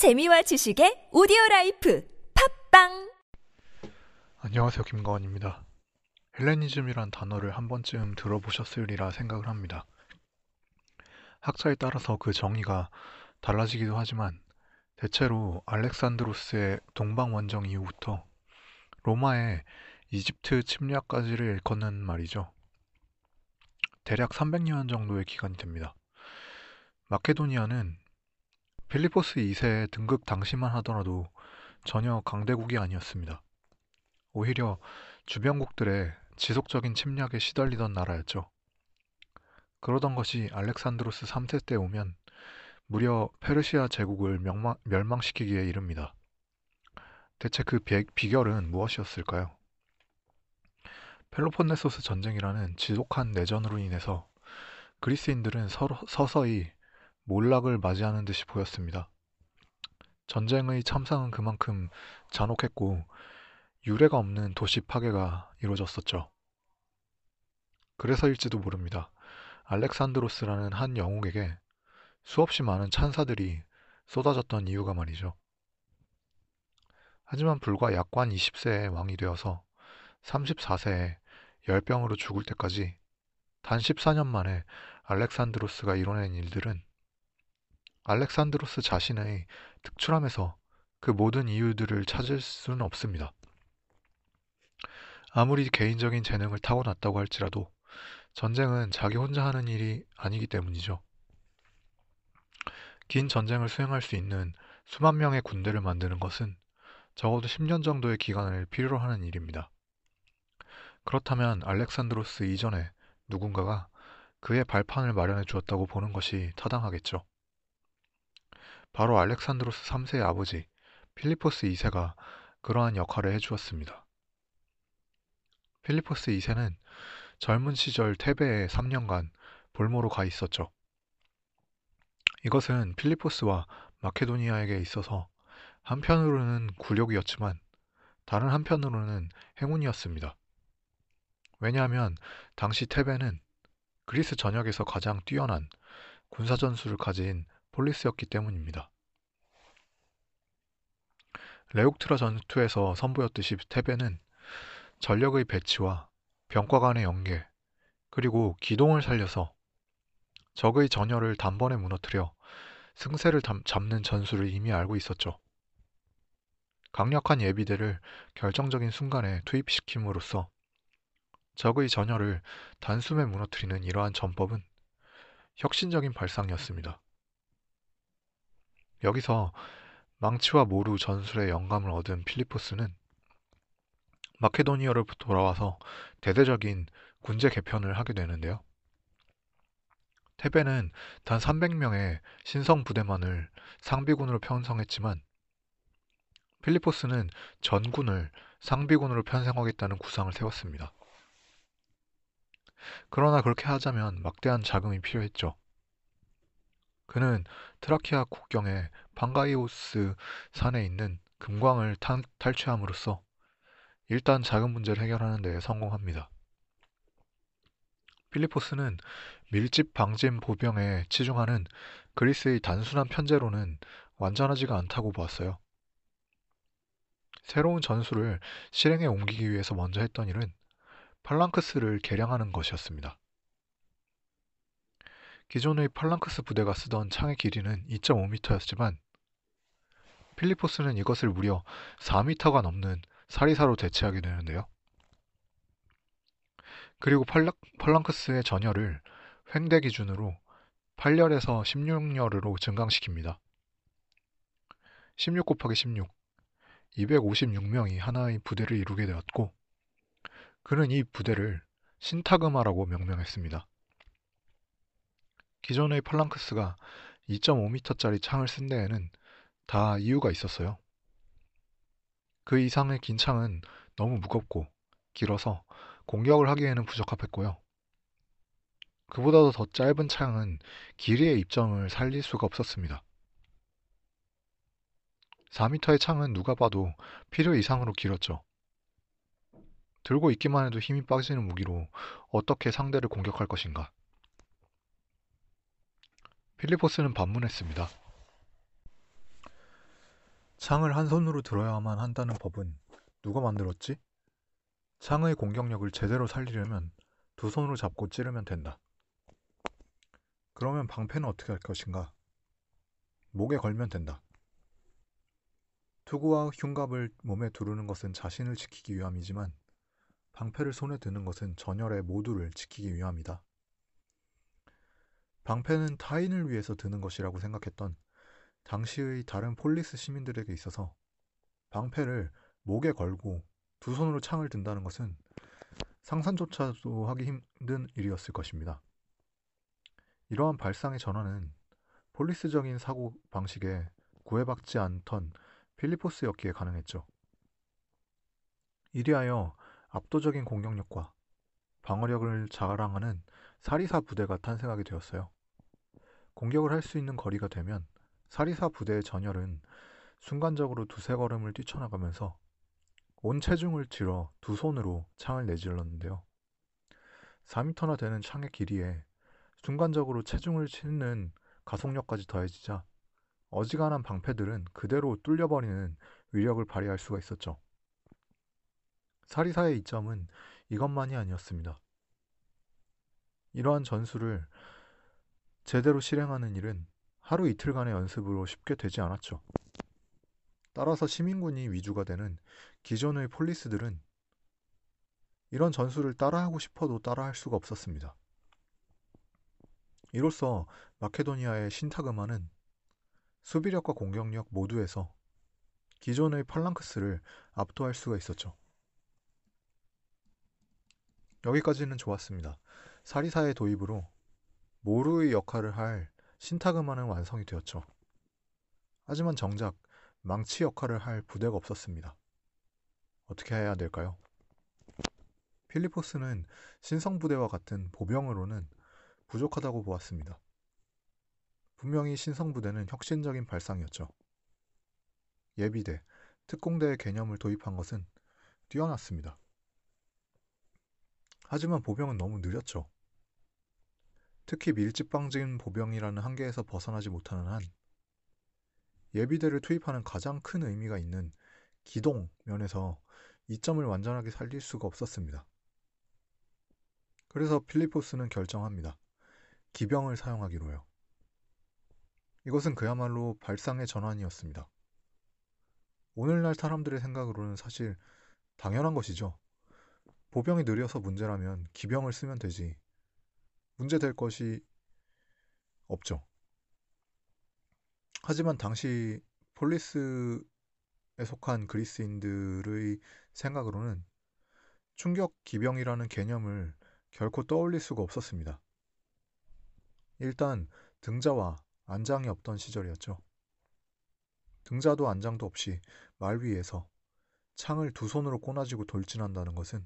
재미와 지식의 오디오 life 팟빵 안녕하세요. 김가원입니다. 헬레니즘이란 단어를 한 번쯤 들어보셨으리라 생각을 합니다. 학자에 따라서 그 정의가 달라지기도 하지만 대체로 알렉산드로스의 동방 원정 이후부터 로마의 이집트 침략까지를 일컫는 말이죠. 대략 300년 정도의 기간이 됩니다. 마케도니아는 필리포스 2세의 등극 당시만 하더라도 전혀 강대국이 아니었습니다. 오히려 주변국들의 지속적인 침략에 시달리던 나라였죠. 그러던 것이 알렉산드로스 3세 때 오면 무려 페르시아 제국을 멸망, 멸망시키기에 이릅니다. 대체 그 비, 비결은 무엇이었을까요? 펠로폰네소스 전쟁이라는 지독한 내전으로 인해서 그리스인들은 서서히 몰락을 맞이하는 듯이 보였습니다. 전쟁의 참상은 그만큼 잔혹했고 유례가 없는 도시 파괴가 이루어졌었죠. 그래서일지도 모릅니다. 알렉산드로스라는 한 영웅에게 수없이 많은 찬사들이 쏟아졌던 이유가 말이죠. 하지만 불과 약관 20세에 왕이 되어서 34세에 열병으로 죽을 때까지 단 14년 만에 알렉산드로스가 이뤄낸 일들은 알렉산드로스 자신의 특출함에서 그 모든 이유들을 찾을 수는 없습니다. 아무리 개인적인 재능을 타고났다고 할지라도 전쟁은 자기 혼자 하는 일이 아니기 때문이죠. 긴 전쟁을 수행할 수 있는 수만 명의 군대를 만드는 것은 적어도 10년 정도의 기간을 필요로 하는 일입니다. 그렇다면 알렉산드로스 이전에 누군가가 그의 발판을 마련해 주었다고 보는 것이 타당하겠죠. 바로 알렉산드로스 3세의 아버지 필리포스 2세가 그러한 역할을 해주었습니다. 필리포스 2세는 젊은 시절 테베에 3년간 볼모로 가 있었죠. 이것은 필리포스와 마케도니아에게 있어서 한편으로는 굴욕이었지만 다른 한편으로는 행운이었습니다. 왜냐하면 당시 테베는 그리스 전역에서 가장 뛰어난 군사전술을 가진 폴리스였기 때문입니다. 레옥트라 전투에서 선보였듯이 테베는 전력의 배치와 병과 간의 연계, 그리고 기동을 살려서 적의 전열을 단번에 무너뜨려 승세를 잡는 전술을 이미 알고 있었죠. 강력한 예비대를 결정적인 순간에 투입시킴으로써 적의 전열을 단숨에 무너뜨리는 이러한 전법은 혁신적인 발상이었습니다. 여기서 망치와 모루 전술의 영감을 얻은 필리포스는 마케도니아로 돌아와서 대대적인 군제 개편을 하게 되는데요. 테베는 단 300명의 신성 부대만을 상비군으로 편성했지만 필리포스는 전군을 상비군으로 편성하겠다는 구상을 세웠습니다. 그러나 그렇게 하자면 막대한 자금이 필요했죠. 그는 트라키아 국경의 판가이오스 산에 있는 금광을 탈, 탈취함으로써 일단 자금 문제를 해결하는 데 성공합니다. 필리포스는 밀집 방진 보병에 치중하는 그리스의 단순한 편제로는 완전하지가 않다고 보았어요. 새로운 전술을 실행에 옮기기 위해서 먼저 했던 일은 팔랑크스를 개량하는 것이었습니다. 기존의 팔랑크스 부대가 쓰던 창의 길이는 2.5m였지만 필리포스는 이것을 무려 4m가 넘는 사리사로 대체하게 되는데요. 그리고 팔랑, 팔랑크스의 전열을 횡대 기준으로 8열에서 16열으로 증강시킵니다. 16 곱하기 16, 256명이 하나의 부대를 이루게 되었고, 그는 이 부대를 신타그마라고 명명했습니다. 기존의 팔랑크스가 2.5m짜리 창을 쓴 데에는 다 이유가 있었어요. 그 이상의 긴 창은 너무 무겁고 길어서 공격을 하기에는 부적합했고요. 그보다도 더 짧은 창은 길이의 입점을 살릴 수가 없었습니다. 4m의 창은 누가 봐도 필요 이상으로 길었죠. 들고 있기만 해도 힘이 빠지는 무기로 어떻게 상대를 공격할 것인가? 필리포스는 반문했습니다. 창을 한 손으로 들어야만 한다는 법은 누가 만들었지? 창의 공격력을 제대로 살리려면 두 손으로 잡고 찌르면 된다. 그러면 방패는 어떻게 할 것인가? 목에 걸면 된다. 투구와 흉갑을 몸에 두르는 것은 자신을 지키기 위함이지만 방패를 손에 드는 것은 전열의 모두를 지키기 위함이다. 방패는 타인을 위해서 드는 것이라고 생각했던 당시의 다른 폴리스 시민들에게 있어서 방패를 목에 걸고 두 손으로 창을 든다는 것은 상상조차도 하기 힘든 일이었을 것입니다. 이러한 발상의 전환은 폴리스적인 사고 방식에 구애받지 않던 필리포스였기에 가능했죠. 이리하여 압도적인 공격력과 방어력을 자랑하는 사리사 부대가 탄생하게 되었어요. 공격을 할 수 있는 거리가 되면 사리사 부대의 전열은 순간적으로 두세 걸음을 뛰쳐나가면서 온 체중을 들어 두 손으로 창을 내질렀는데요. 4미터나 되는 창의 길이에 순간적으로 체중을 치는 가속력까지 더해지자 어지간한 방패들은 그대로 뚫려버리는 위력을 발휘할 수가 있었죠. 사리사의 이점은 이것만이 아니었습니다. 이러한 전술을 제대로 실행하는 일은 하루 이틀간의 연습으로 쉽게 되지 않았죠. 따라서 시민군이 위주가 되는 기존의 폴리스들은 이런 전술을 따라하고 싶어도 따라할 수가 없었습니다. 이로써 마케도니아의 신타그마는 수비력과 공격력 모두에서 기존의 팔랑크스를 압도할 수가 있었죠. 여기까지는 좋았습니다. 사리사의 도입으로 모르의 역할을 할 신타그마는 완성이 되었죠. 하지만 정작 망치 역할을 할 부대가 없었습니다. 어떻게 해야 될까요? 필리포스는 신성부대와 같은 보병으로는 부족하다고 보았습니다. 분명히 신성부대는 혁신적인 발상이었죠. 예비대, 특공대의 개념을 도입한 것은 뛰어났습니다. 하지만 보병은 너무 느렸죠. 특히 밀집방진 보병이라는 한계에서 벗어나지 못하는 한 예비대를 투입하는 가장 큰 의미가 있는 기동 면에서 이점을 완전하게 살릴 수가 없었습니다. 그래서 필리포스는 결정합니다. 기병을 사용하기로요. 이것은 그야말로 발상의 전환이었습니다. 오늘날 사람들의 생각으로는 사실 당연한 것이죠. 보병이 느려서 문제라면 기병을 쓰면 되지. 문제될 것이 없죠. 하지만 당시 폴리스에 속한 그리스인들의 생각으로는 충격 기병이라는 개념을 결코 떠올릴 수가 없었습니다. 일단 등자와 안장이 없던 시절이었죠. 등자도 안장도 없이 말 위에서 창을 두 손으로 꼬나지고 돌진한다는 것은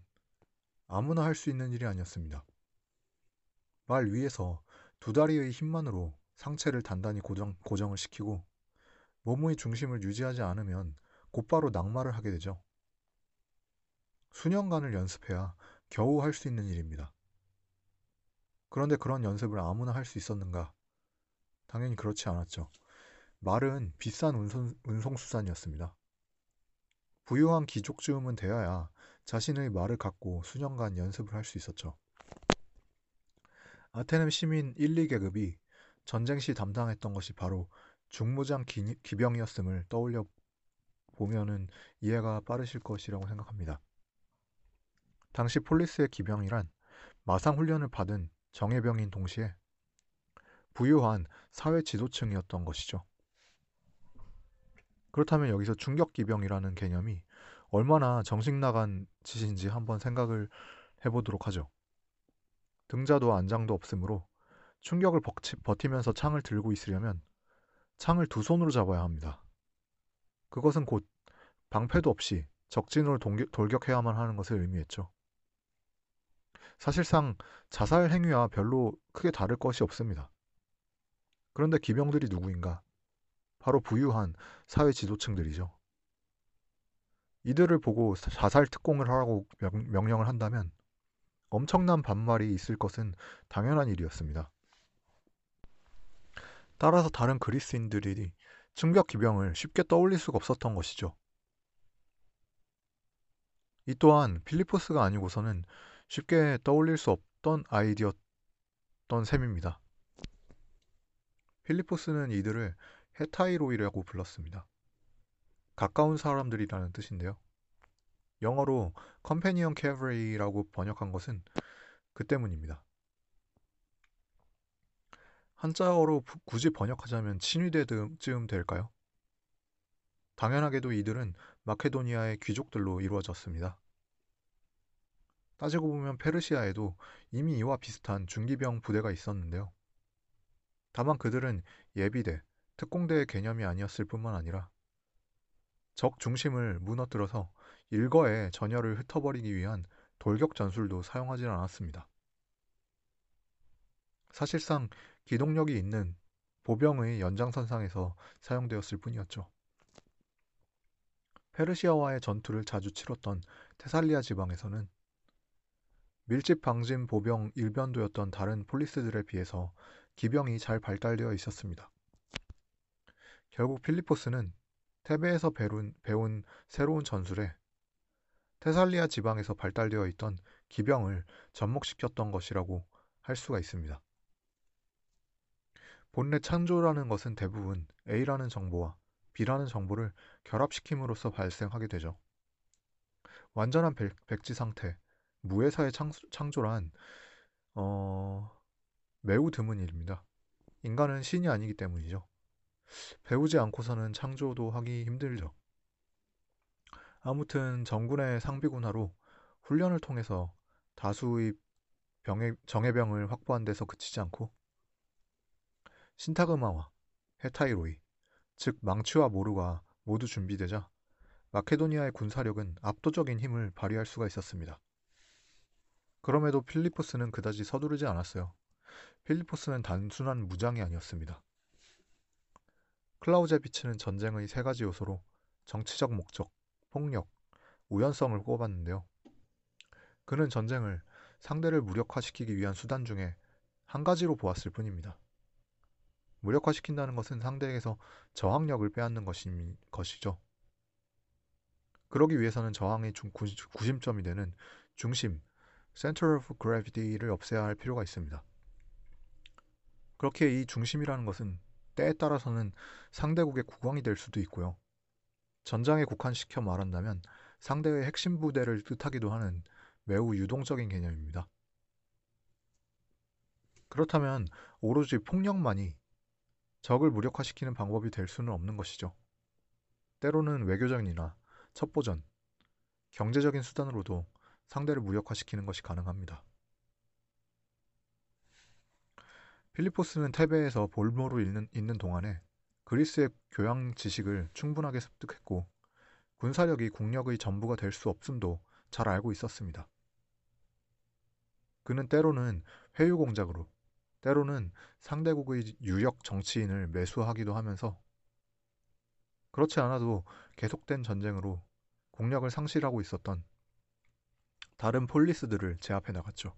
아무나 할 수 있는 일이 아니었습니다. 말 위에서 두 다리의 힘만으로 상체를 단단히 고정, 고정을 시키고 몸의 중심을 유지하지 않으면 곧바로 낙마를 하게 되죠. 수년간을 연습해야 겨우 할 수 있는 일입니다. 그런데 그런 연습을 아무나 할 수 있었는가? 당연히 그렇지 않았죠. 말은 비싼 운송, 운송수단이었습니다. 부유한 귀족쯤은 되어야 자신의 말을 갖고 수년간 연습을 할 수 있었죠. 아테네 시민 1, 2계급이 전쟁 시 담당했던 것이 바로 중무장 기, 기병이었음을 떠올려 보면은 이해가 빠르실 것이라고 생각합니다. 당시 폴리스의 기병이란 마상 훈련을 받은 정예병인 동시에 부유한 사회 지도층이었던 것이죠. 그렇다면 여기서 충격 기병이라는 개념이 얼마나 정식 나간 짓인지 한번 생각을 해보도록 하죠. 등자도 안장도 없으므로 충격을 버티면서 창을 들고 있으려면 창을 두 손으로 잡아야 합니다. 그것은 곧 방패도 없이 적진으로 돌격해야만 하는 것을 의미했죠. 사실상 자살 행위와 별로 크게 다를 것이 없습니다. 그런데 기병들이 누구인가? 바로 부유한 사회 지도층들이죠. 이들을 보고 자살 특공을 하라고 명 령을 한다면 엄청난 반말이 있을 것은 당연한 일이었습니다. 따라서 다른 그리스인들이 충격 기병을 쉽게 떠올릴 수가 없었던 것이죠. 이 또한 필리포스가 아니고서는 쉽게 떠올릴 수 없던 아이디어였던 셈입니다. 필리포스는 이들을 헤타이로이라고 불렀습니다. 가까운 사람들이라는 뜻인데요. 영어로 companion cavalry라고 번역한 것은 그 때문입니다. 한자어로 굳이 번역하자면 친위대쯤 될까요? 당연하게도 이들은 마케도니아의 귀족들로 이루어졌습니다. 따지고 보면 페르시아에도 이미 이와 비슷한 중기병 부대가 있었는데요. 다만 그들은 예비대, 특공대의 개념이 아니었을 뿐만 아니라 적 중심을 무너뜨려서 일거에 전열을 흩어버리기 위한 돌격 전술도 사용하지 않았습니다. 사실상 기동력이 있는 보병의 연장선상에서 사용되었을 뿐이었죠. 페르시아와의 전투를 자주 치렀던 테살리아 지방에서는 밀집 방진 보병 일변도였던 다른 폴리스들에 비해서 기병이 잘 발달되어 있었습니다. 결국 필리포스는 테베에서 배운, 배운 새로운 전술에 테살리아 지방에서 발달되어 있던 기병을 접목시켰던 것이라고 할 수가 있습니다. 본래 창조라는 것은 대부분 A라는 정보와 B라는 정보를 결합시킴으로써 발생하게 되죠. 완전한 백, 지 상태, 무회사의 창 조, 란 어, 매우 드문 일입니다. 인간은 신이 아니기 때문이죠. 배우지 않고서는 창조도 하기 힘들죠. 아무튼 정군의 상비군화로 훈련을 통해서 다수의 병의, 정예병을 확보한 데서 그치지 않고 신타그마와 헤타이로이, 즉 망치와 모루가 모두 준비되자 마케도니아의 군사력은 압도적인 힘을 발휘할 수가 있었습니다. 그럼에도 필리포스는 그다지 서두르지 않았어요. 필리포스는 단순한 무장이 아니었습니다. 클라우제비치는 전쟁의 세 가지 요소로 정치적 목적, 폭력, 우연성을 꼽았는데요. 그는 전쟁을 상대를 무력화시키기 위한 수단 중에 한 가지로 보았을 뿐입니다. 무력화시킨다는 것은 상대에게서 저항력을 빼앗는 것이, 것이죠. 그러기 위해서는 저항의 중, 구심점이 되는 중심, center of gravity를 없애야 할 필요가 있습니다. 그렇게 이 중심이라는 것은 때에 따라서는 상대국의 국왕이 될 수도 있고요. 전장에 국한시켜 말한다면 상대의 핵심 부대를 뜻하기도 하는 매우 유동적인 개념입니다. 그렇다면 오로지 폭력만이 적을 무력화시키는 방법이 될 수는 없는 것이죠. 때로는 외교적이나 첩보전, 경제적인 수단으로도 상대를 무력화시키는 것이 가능합니다. 필리포스는 테베에서 볼모로 있는, 있는 동안에 그리스의 교양 지식을 충분하게 습득했고 군사력이 국력의 전부가 될 수 없음도 잘 알고 있었습니다. 그는 때로는 회유 공작으로 때로는 상대국의 유력 정치인을 매수하기도 하면서 그렇지 않아도 계속된 전쟁으로 국력을 상실하고 있었던 다른 폴리스들을 제압해 나갔죠.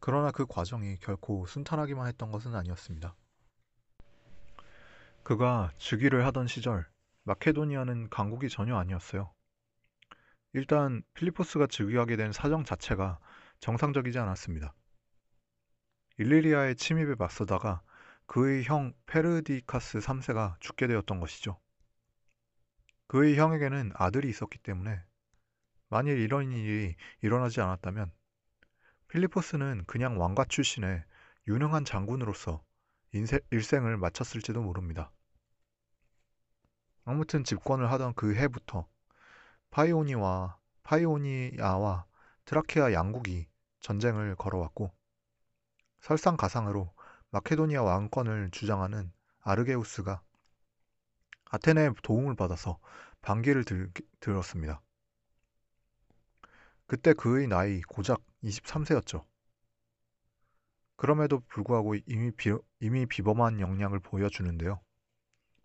그러나 그 과정이 결코 순탄하기만 했던 것은 아니었습니다. 그가 즉위를 하던 시절 마케도니아는 강국이 전혀 아니었어요. 일단 필리포스가 즉위하게 된 사정 자체가 정상적이지 않았습니다. 일리리아의 침입에 맞서다가 그의 형 페르디카스 3세가 죽게 되었던 것이죠. 그의 형에게는 아들이 있었기 때문에 만일 이런 일이 일어나지 않았다면 필리포스는 그냥 왕가 출신의 유능한 장군으로서 인세, 일생을 마쳤을지도 모릅니다. 아무튼 집권을 하던 그 해부터 파이오니와 파이오니아와 트라케아 양국이 전쟁을 걸어왔고 설상가상으로 마케도니아 왕권을 주장하는 아르게우스가 아테네의 도움을 받아서 반기를 들, 들었습니다. 그때 그의 나이 고작 23세였죠. 그럼에도 불구하고 이미, 비, 이미 비범한 역량을 보여주는데요.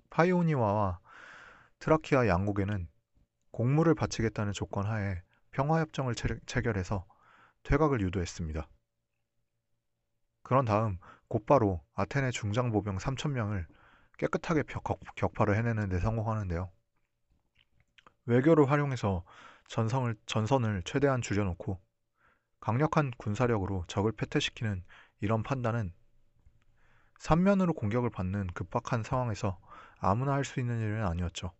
파이오니아와 트라키아 양국에는 공물을 바치겠다는 조건 하에 평화협정을 체결해서 퇴각을 유도했습니다. 그런 다음 곧바로 아테네 중장보병 3천명을 깨끗하게 격파를 해내는 데 성공하는데요. 외교를 활용해서 전성을, 전선을 최대한 줄여놓고 강력한 군사력으로 적을 패퇴시키는 이런 판단은 삼면으로 공격을 받는 급박한 상황에서 아무나 할 수 있는 일은 아니었죠.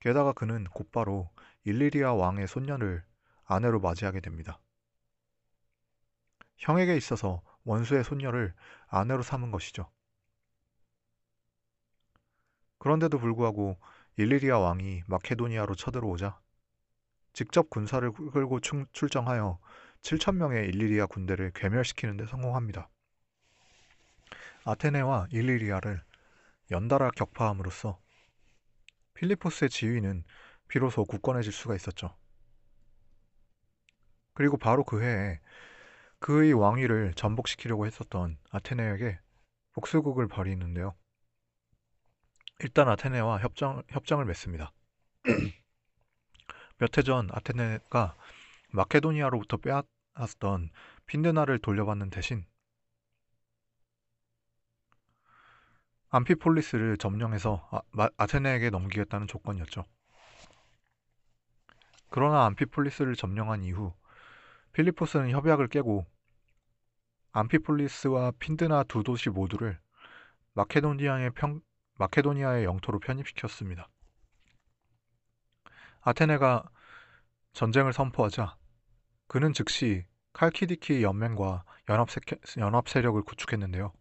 게다가 그는 곧바로 일리리아 왕의 손녀를 아내로 맞이하게 됩니다. 형에게 있어서 원수의 손녀를 아내로 삼은 것이죠. 그런데도 불구하고 일리리아 왕이 마케도니아로 쳐들어오자 직접 군사를 끌고 출정하여 7천 명의 일리리아 군대를 괴멸시키는 데 성공합니다. 아테네와 일리리아를 연달아 격파함으로써 필리포스의 지위는 비로소 굳건해질 수가 있었죠. 그리고 바로 그 해에 그의 왕위를 전복시키려고 했었던 아테네에게 복수국을 벌이는데요. 일단 아테네와 협정, 협정을 맺습니다. 몇 해 전 아테네가 마케도니아로부터 빼앗았던 핀드나를 돌려받는 대신 암피폴리스를 점령해서 아, 아테네에게 넘기겠다는 조건이었죠. 그러나 암피폴리스를 점령한 이후 필리포스는 협약을 깨고 암피폴리스와 핀드나 두 도시 모두를 마케도니아의, 평, 마케도니아의 영토로 편입시켰습니다. 아테네가 전쟁을 선포하자 그는 즉시 칼키디키 연맹과 연합, 세력을 구축했는데요.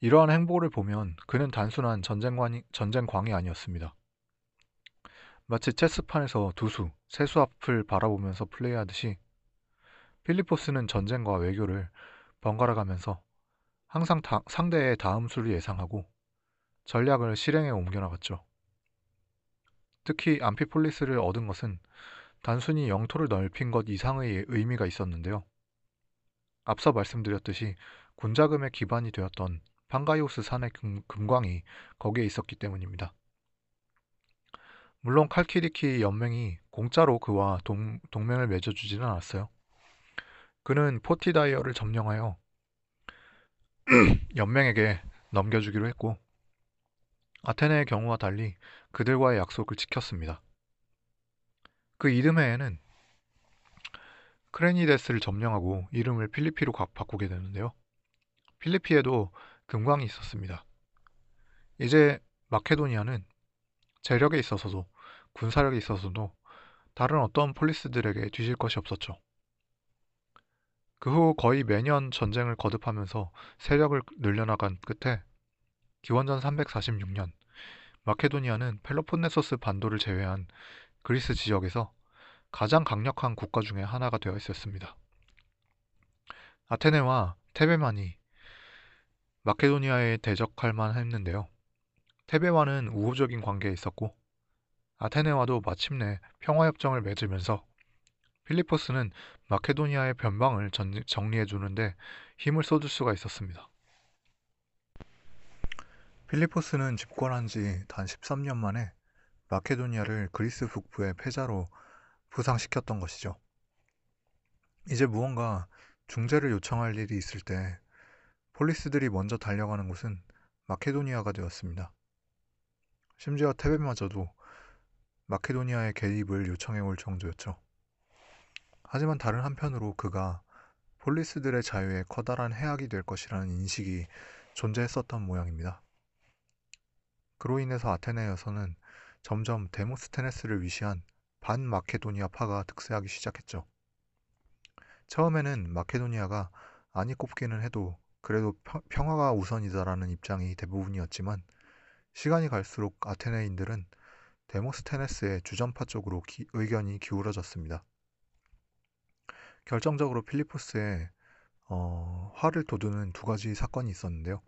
이러한 행보를 보면 그는 단순한 전쟁관이, 전쟁광이 아니었습니다. 마치 체스판에서 두수, 세수 앞을 바라보면서 플레이하듯이 필리포스는 전쟁과 외교를 번갈아 가면서 항상 다, 상대의 다음 수를 예상하고 전략을 실행에 옮겨나갔죠. 특히 암피폴리스를 얻은 것은 단순히 영토를 넓힌 것 이상의 의미가 있었는데요. 앞서 말씀드렸듯이 군자금의 기반이 되었던 판가이오스 산의 금, 금광이 거기에 있었기 때문입니다. 물론 칼키리키 연맹이 공짜로 그와 동, 동맹을 맺어주지는 않았어요. 그는 포티다이어를 점령하여 연맹에게 넘겨주기로 했고 아테네의 경우와 달리 그들과의 약속을 지켰습니다. 그 이듬해에는 크레니데스를 점령하고 이름을 필리피로 바꾸게 되는데요. 필리피에도 금광이 있었습니다. 이제 마케도니아는 재력에 있어서도 군사력에 있어서도 다른 어떤 폴리스들에게 뒤질 것이 없었죠. 그 후 거의 매년 전쟁을 거듭하면서 세력을 늘려나간 끝에 기원전 346년 마케도니아는 펠로폰네소스 반도를 제외한 그리스 지역에서 가장 강력한 국가 중의 하나가 되어 있었습니다. 아테네와 테베만이 마케도니아에 대적할 만했는데요. 테베와는 우호적인 관계에 있었고 아테네와도 마침내 평화협정을 맺으면서 필리포스는 마케도니아의 변방을 정리해 주는데 힘을 쏟을 수가 있었습니다. 필리포스는 집권한 지 단 13년 만에 마케도니아를 그리스 북부의 패자로 부상시켰던 것이죠. 이제 무언가 중재를 요청할 일이 있을 때 폴리스들이 먼저 달려가는 곳은 마케도니아가 되었습니다. 심지어 테베마저도 마케도니아의 개입을 요청해 올 정도였죠. 하지만 다른 한편으로 그가 폴리스들의 자유에 커다란 해악이 될 것이라는 인식이 존재했었던 모양입니다. 그로 인해서 아테네에서는 점점 데모스테네스를 위시한 반마케도니아파가 득세하기 시작했죠. 처음에는 마케도니아가 아니 꼽기는 해도 그래도 평화가 우선이다라는 입장이 대부분이었지만 시간이 갈수록 아테네인들은 데모스테네스의 주전파 쪽으로 기, 의견이 기울어졌습니다. 결정적으로 필리포스의 어, 화를 돋우는 두 가지 사건이 있었는데요.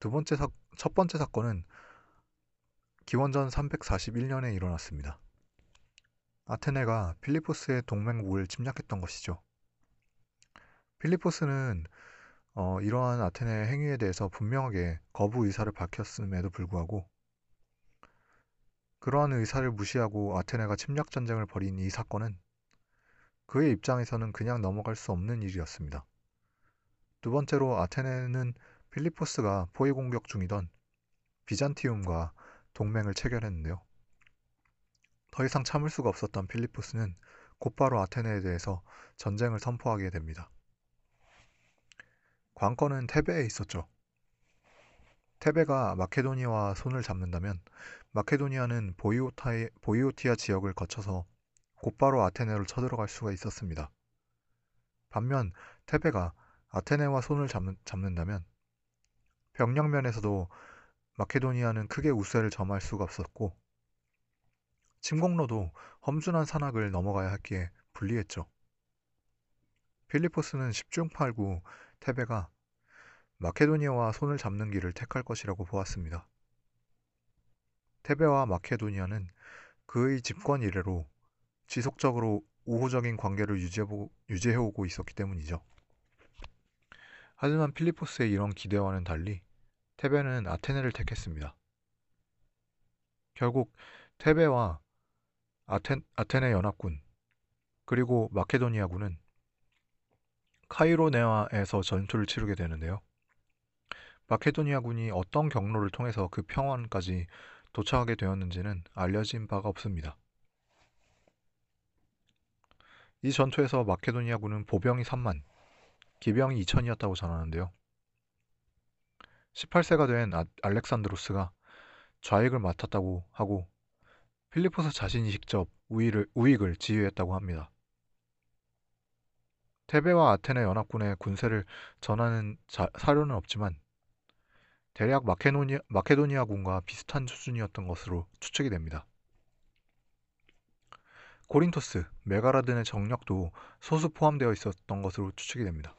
두 번째 사, 첫 번째 사건은 기원전 341년에 일어났습니다. 아테네가 필리포스의 동맹국을 침략했던 것이죠. 필리포스는 어, 이러한 아테네의 행위에 대해서 분명하게 거부 의사를 밝혔음에도 불구하고 그러한 의사를 무시하고 아테네가 침략 전쟁을 벌인 이 사건은 그의 입장에서는 그냥 넘어갈 수 없는 일이었습니다. 두 번째로 아테네는 필리포스가 포위 공격 중이던 비잔티움과 동맹을 체결했는데요. 더 이상 참을 수가 없었던 필리포스는 곧바로 아테네에 대해서 전쟁을 선포하게 됩니다. 관건은 테베에 있었죠. 테베가 마케도니아와 손을 잡는다면 마케도니아는 보이오타이, 보이오티아 지역을 거쳐서 곧바로 아테네로 쳐들어갈 수가 있었습니다. 반면 테베가 아테네와 손을 잡는, 잡는다면 병력면에서도 마케도니아는 크게 우세를 점할 수가 없었고 침공로도 험준한 산악을 넘어가야 했기에 불리했죠. 필리포스는 10중 8구 테베가 마케도니아와 손을 잡는 길을 택할 것이라고 보았습니다. 테베와 마케도니아는 그의 집권 이래로 지속적으로 우호적인 관계를 유지해오고 있었기 때문이죠. 하지만 필리포스의 이런 기대와는 달리 테베는 아테네를 택했습니다. 결국 테베와 아테, 아테네 연합군 그리고 마케도니아군은 카이로네아에서 전투를 치르게 되는데요. 마케도니아군이 어떤 경로를 통해서 그 평원까지 도착하게 되었는지는 알려진 바가 없습니다. 이 전투에서 마케도니아군은 보병이 3만, 기병이 2천이었다고 전하는데요. 18세가 된 아, 알렉산드로스가 좌익을 맡았다고 하고 필리포스 자신이 직접 우익을, 우익을 지휘했다고 합니다. 테베와 아테네 연합군의 군세를 전하는 자, 사료는 없지만 대략 마케도니아, 마케도니아군과 비슷한 수준이었던 것으로 추측이 됩니다. 코린토스, 메가라든의 정력도 소수 포함되어 있었던 것으로 추측이 됩니다.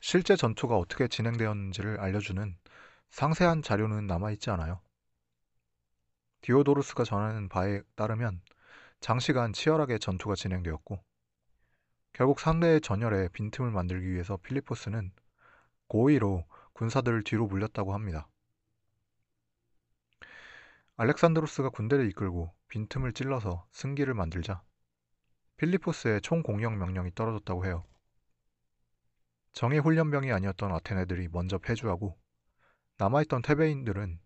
실제 전투가 어떻게 진행되었는지를 알려주는 상세한 자료는 남아있지 않아요. 디오도루스가 전하는 바에 따르면 장시간 치열하게 전투가 진행되었고 결국 상대의 전열에 빈틈을 만들기 위해서 필리포스는 고의로 군사들을 뒤로 물렸다고 합니다. 알렉산드로스가 군대를 이끌고 빈틈을 찔러서 승기를 만들자 필리포스의 총공격 명령이 떨어졌다고 해요. 정예 훈련병이 아니었던 아테네들이 먼저 패주하고 남아있던 테베인들은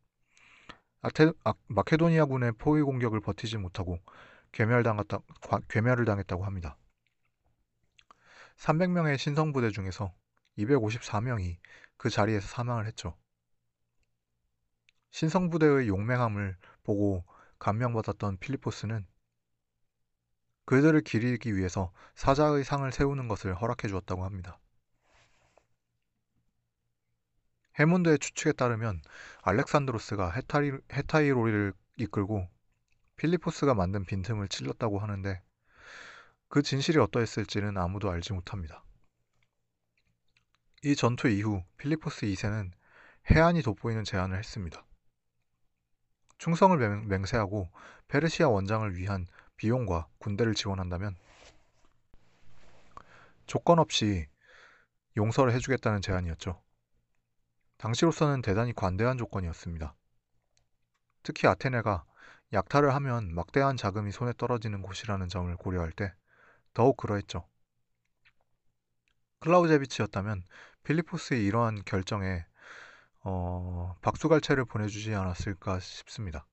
아테, 아, 마케도니아 군의 포위 공격을 버티지 못하고 괴멸당했다, 괴멸을 당했다고 합니다. 300명의 신성부대 중에서 254명이 그 자리에서 사망을 했죠. 신성부대의 용맹함을 보고 감명받았던 필리포스는 그들을 기리기 위해서 사자의 상을 세우는 것을 허락해 주었다고 합니다. 해문드의 추측에 따르면 알렉산드로스가 헤타리, 헤타이로리를 이끌고 필리포스가 만든 빈틈을 찔렀다고 하는데 그 진실이 어떠했을지는 아무도 알지 못합니다. 이 전투 이후 필리포스 2세는 해안이 돋보이는 제안을 했습니다. 충성을 맹세하고 페르시아 원장을 위한 비용과 군대를 지원한다면 조건 없이 용서를 해주겠다는 제안이었죠. 당시로서는 대단히 관대한 조건이었습니다. 특히 아테네가 약탈을 하면 막대한 자금이 손에 떨어지는 곳이라는 점을 고려할 때 더욱 그러했죠. 클라우제비치였다면 필리포스의 이러한 결정에 어, 박수갈채를 보내주지 않았을까 싶습니다.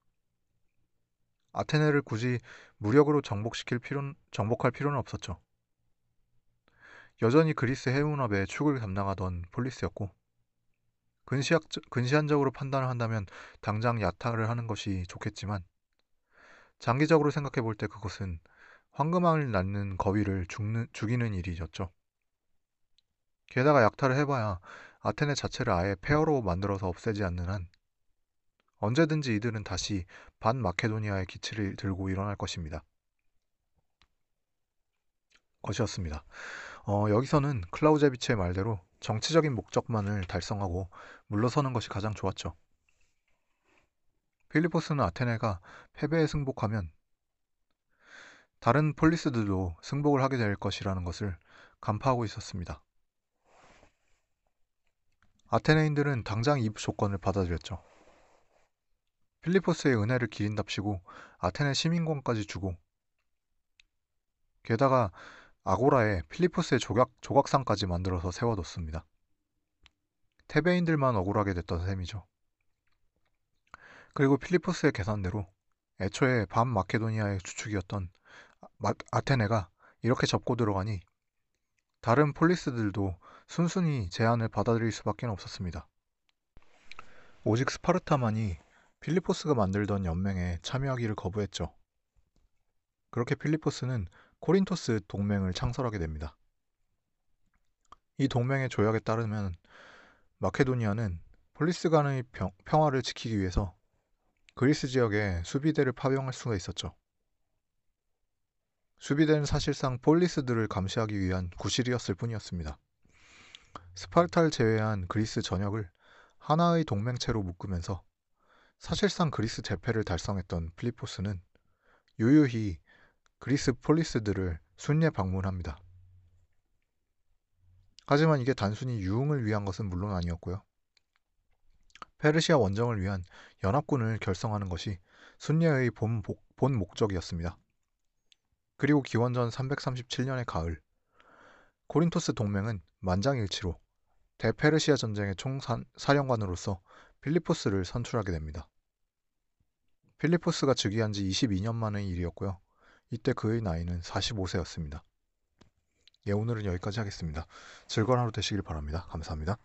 아테네를 굳이 무력으로 정복시킬 필요, 정복할 필요는 없었죠. 여전히 그리스 해운업의 축을 담당하던 폴리스였고 근시학, 근시안적으로 판단을 한다면 당장 야타를 하는 것이 좋겠지만 장기적으로 생각해 볼 때 그것은 황금알을 낳는 거위를 죽는, 죽이는 일이었죠. 게다가 약탈을 해봐야 아테네 자체를 아예 폐허로 만들어서 없애지 않는 한 언제든지 이들은 다시 반 마케도니아의 기치를 들고 일어날 것입니다. 것이었습니다. 어, 여기서는 클라우제비치의 말대로 정치적인 목적만을 달성하고 물러서는 것이 가장 좋았죠. 필리포스는 아테네가 패배에 승복하면 다른 폴리스들도 승복을 하게 될 것이라는 것을 간파하고 있었습니다. 아테네인들은 당장 이 조건을 받아들였죠. 필리포스의 은혜를 기린답시고 아테네 시민권까지 주고 게다가 아고라에 필리포스의 조각, 조각상까지 만들어서 세워뒀습니다. 테베인들만 억울하게 됐던 셈이죠. 그리고 필리포스의 계산대로 애초에 반마케도니아의 주축이었던 마- 아테네가 이렇게 접고 들어가니 다른 폴리스들도 순순히 제안을 받아들일 수밖에 없었습니다. 오직 스파르타만이 필리포스가 만들던 연맹에 참여하기를 거부했죠. 그렇게 필리포스는 코린토스 동맹을 창설하게 됩니다. 이 동맹의 조약에 따르면 마케도니아는 폴리스 간의 평, 평화를 지키기 위해서 그리스 지역에 수비대를 파병할 수가 있었죠. 수비대는 사실상 폴리스들을 감시하기 위한 구실이었을 뿐이었습니다. 스파르타를 제외한 그리스 전역을 하나의 동맹체로 묶으면서 사실상 그리스 제패를 달성했던 필리포스는 유유히 그리스 폴리스들을 순례 방문합니다. 하지만 이게 단순히 유흥을 위한 것은 물론 아니었고요. 페르시아 원정을 위한 연합군을 결성하는 것이 순례의 본, 복- 본 목적이었습니다. 그리고 기원전 337년의 가을, 코린토스 동맹은 만장일치로 대페르시아 전쟁의 총사령관으로서 필리포스를 선출하게 됩니다. 필리포스가 즉위한 지 22년 만의 일이었고요. 이때 그의 나이는 45세였습니다. 예, 오늘은 여기까지 하겠습니다. 즐거운 하루 되시길 바랍니다. 감사합니다.